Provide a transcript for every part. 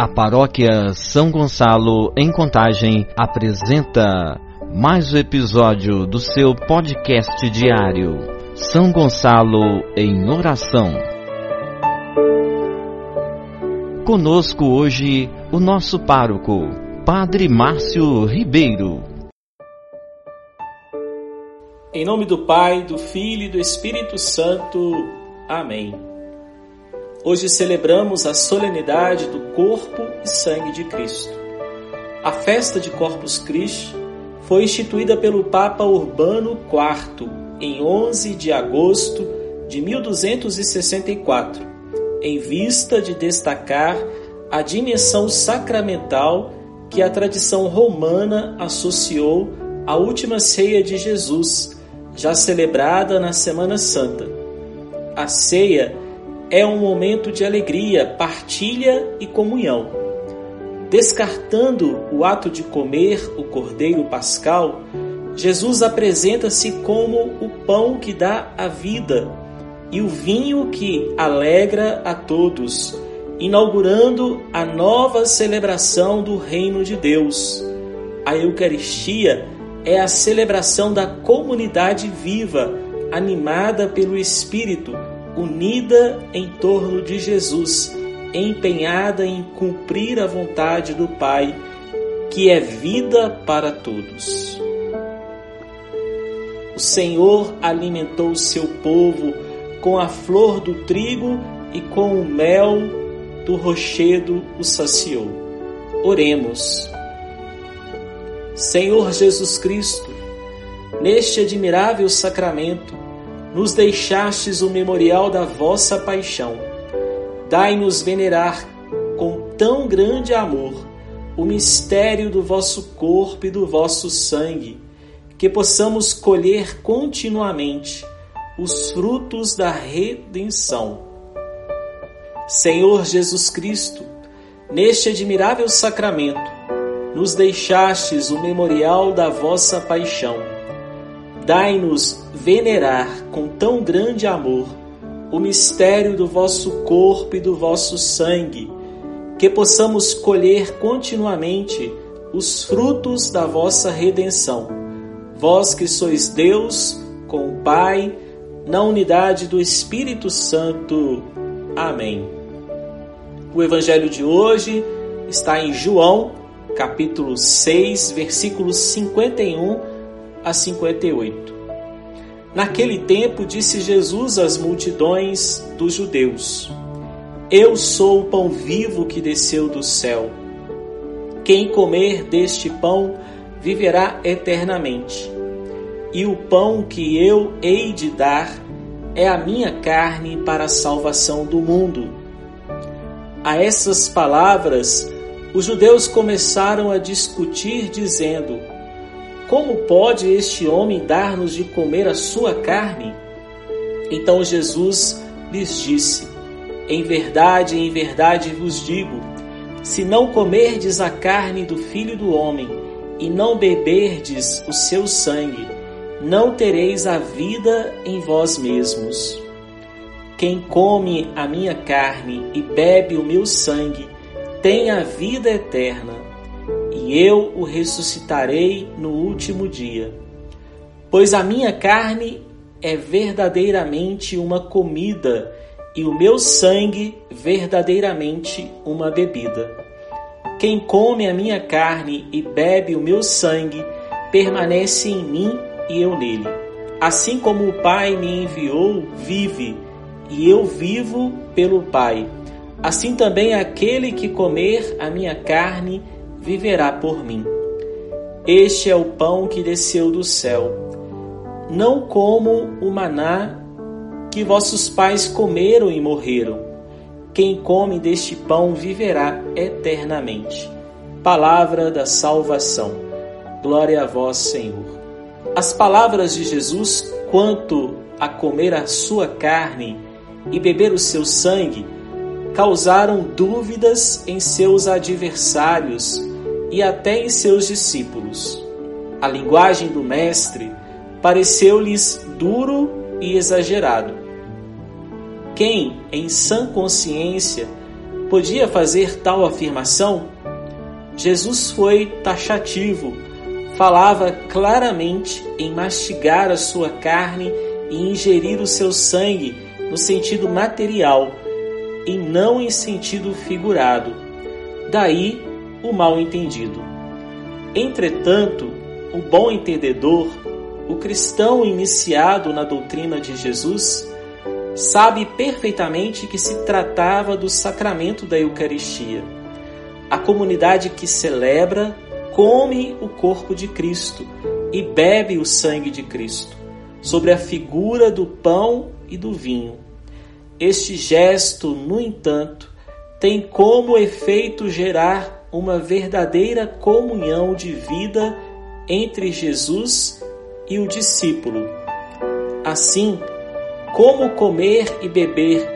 A paróquia São Gonçalo, em Contagem, apresenta mais um episódio do seu podcast diário. São Gonçalo em Oração. Conosco hoje o nosso pároco, Padre Márcio Ribeiro. Em nome do Pai, do Filho e do Espírito Santo. Amém. Hoje celebramos a solenidade do corpo e sangue de Cristo. A festa de Corpus Christi foi instituída pelo Papa Urbano IV em 11 de agosto de 1264, em vista de destacar a dimensão sacramental que a tradição romana associou à última ceia de Jesus, já celebrada na Semana Santa. A ceia é um momento de alegria, partilha e comunhão. Descartando o ato de comer o cordeiro pascal, Jesus apresenta-se como o pão que dá a vida e o vinho que alegra a todos, inaugurando a nova celebração do Reino de Deus. A Eucaristia é a celebração da comunidade viva, animada pelo Espírito unida em torno de Jesus, empenhada em cumprir a vontade do Pai, que é vida para todos. O Senhor alimentou seu povo com a flor do trigo e com o mel do rochedo o saciou. Oremos. Senhor Jesus Cristo, neste admirável sacramento, nos deixastes o memorial da vossa paixão. Dai-nos venerar com tão grande amor o mistério do vosso corpo e do vosso sangue, que possamos colher continuamente os frutos da redenção. Senhor Jesus Cristo, neste admirável sacramento, nos deixastes o memorial da vossa paixão Dai-nos venerar com tão grande amor o mistério do vosso corpo e do vosso sangue, que possamos colher continuamente os frutos da vossa redenção. Vós que sois Deus com o Pai, na unidade do Espírito Santo. Amém. O evangelho de hoje está em João, capítulo 6, versículos 51 a 58. Naquele tempo disse Jesus às multidões dos judeus: Eu sou o pão vivo que desceu do céu. Quem comer deste pão viverá eternamente. E o pão que eu hei de dar é a minha carne para a salvação do mundo. A essas palavras, os judeus começaram a discutir, dizendo: como pode este homem dar-nos de comer a sua carne? Então Jesus lhes disse: Em verdade, em verdade vos digo: se não comerdes a carne do filho do homem e não beberdes o seu sangue, não tereis a vida em vós mesmos. Quem come a minha carne e bebe o meu sangue tem a vida eterna e eu o ressuscitarei no último dia. Pois a minha carne é verdadeiramente uma comida, e o meu sangue verdadeiramente uma bebida. Quem come a minha carne e bebe o meu sangue permanece em mim e eu nele. Assim como o Pai me enviou, vive, e eu vivo pelo Pai. Assim também aquele que comer a minha carne viverá por mim. Este é o pão que desceu do céu. Não como o maná que vossos pais comeram e morreram. Quem come deste pão viverá eternamente. Palavra da salvação. Glória a vós, Senhor. As palavras de Jesus quanto a comer a sua carne e beber o seu sangue causaram dúvidas em seus adversários e até em seus discípulos. A linguagem do Mestre pareceu-lhes duro e exagerado. Quem, em sã consciência, podia fazer tal afirmação? Jesus foi taxativo, falava claramente em mastigar a sua carne e ingerir o seu sangue no sentido material e não em sentido figurado. Daí o mal entendido. Entretanto, o bom entendedor, o cristão iniciado na doutrina de Jesus, sabe perfeitamente que se tratava do sacramento da Eucaristia. A comunidade que celebra come o corpo de Cristo e bebe o sangue de Cristo, sobre a figura do pão e do vinho. Este gesto, no entanto, tem como efeito gerar uma verdadeira comunhão de vida entre Jesus e o discípulo. Assim, como comer e beber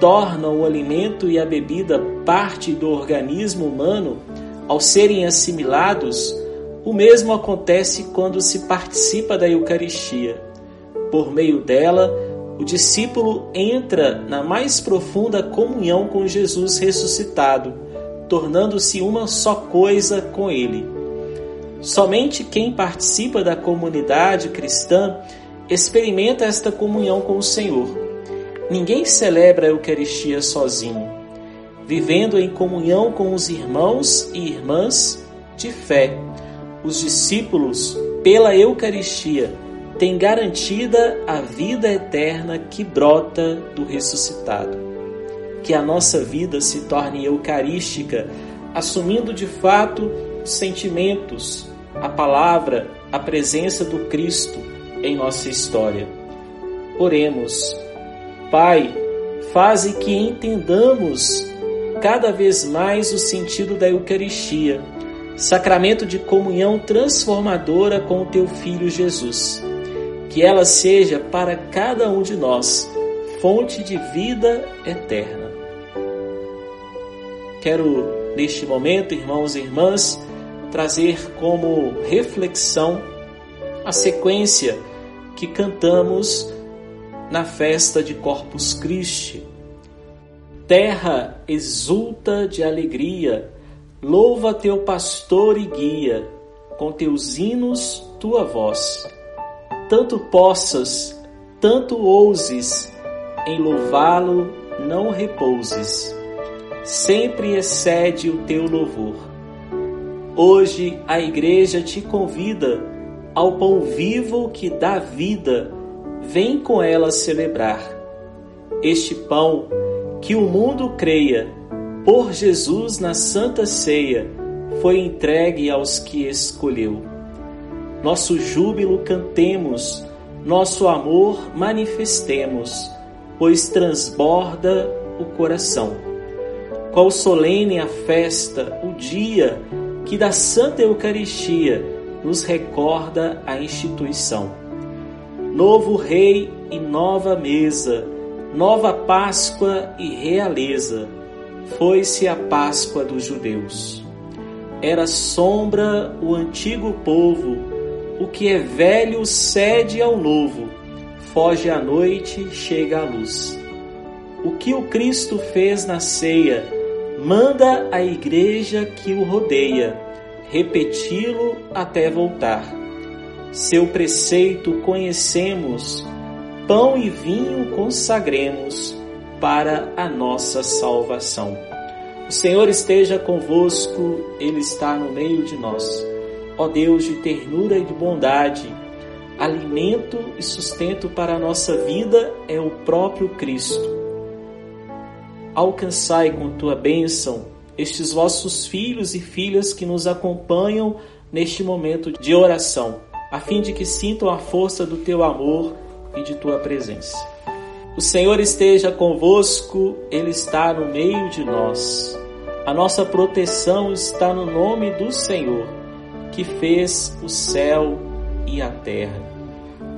tornam o alimento e a bebida parte do organismo humano ao serem assimilados, o mesmo acontece quando se participa da Eucaristia. Por meio dela, o discípulo entra na mais profunda comunhão com Jesus ressuscitado, tornando-se uma só coisa com Ele. Somente quem participa da comunidade cristã experimenta esta comunhão com o Senhor. Ninguém celebra a Eucaristia sozinho, vivendo em comunhão com os irmãos e irmãs de fé. Os discípulos, pela Eucaristia, têm garantida a vida eterna que brota do ressuscitado. Que a nossa vida se torne eucarística, assumindo de fato os sentimentos, a palavra, a presença do Cristo em nossa história. Oremos. Pai, faze que entendamos cada vez mais o sentido da Eucaristia, sacramento de comunhão transformadora com o teu Filho Jesus. Que ela seja para cada um de nós fonte de vida eterna. Quero, neste momento, irmãos e irmãs, trazer como reflexão a sequência que cantamos na festa de Corpus Christi. Terra exulta de alegria, louva teu pastor e guia, com teus hinos tua voz. Tanto possas, tanto ouses, em louvá-lo não repouses. Sempre excede o teu louvor. Hoje a igreja te convida ao pão vivo que dá vida, vem com ela celebrar. Este pão que o mundo creia, por Jesus na Santa Ceia, foi entregue aos que escolheu. Nosso júbilo cantemos, nosso amor manifestemos, pois transborda o coração. Qual solene a festa, o dia que da Santa Eucaristia nos recorda a instituição. Novo rei e nova mesa, nova Páscoa e realeza. Foi-se a Páscoa dos judeus. Era sombra o antigo povo, o que é velho cede ao novo, foge à noite, chega à luz. O que o Cristo fez na ceia, manda a igreja que o rodeia repeti-lo até voltar. Seu preceito conhecemos, pão e vinho consagremos para a nossa salvação. O Senhor esteja convosco, Ele está no meio de nós. Ó Deus de ternura e de bondade, alimento e sustento para a nossa vida é o próprio Cristo. Alcançai com tua bênção estes vossos filhos e filhas que nos acompanham neste momento de oração, a fim de que sintam a força do teu amor e de tua presença. O Senhor esteja convosco, Ele está no meio de nós. A nossa proteção está no nome do Senhor, que fez o céu e a terra.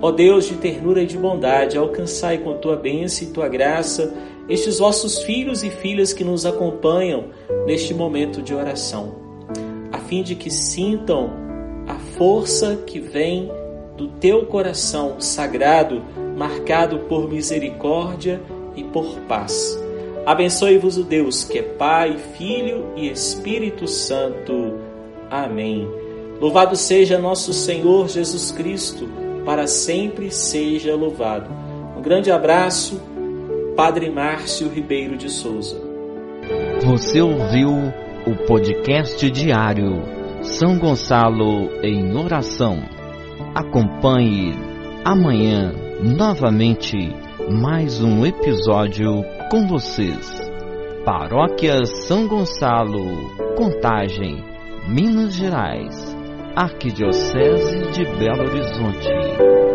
Ó Deus de ternura e de bondade, alcançai com tua bênção e tua graça estes vossos filhos e filhas que nos acompanham neste momento de oração, a fim de que sintam a força que vem do teu coração sagrado, marcado por misericórdia e por paz. Abençoe-vos o Deus, que é Pai, Filho e Espírito Santo. Amém. Louvado seja nosso Senhor Jesus Cristo, para sempre seja louvado. Um grande abraço, Padre Márcio Ribeiro de Souza. Você ouviu o podcast diário São Gonçalo em Oração. Acompanhe amanhã novamente mais um episódio com vocês. Paróquia São Gonçalo, Contagem, Minas Gerais, Arquidiocese de Belo Horizonte.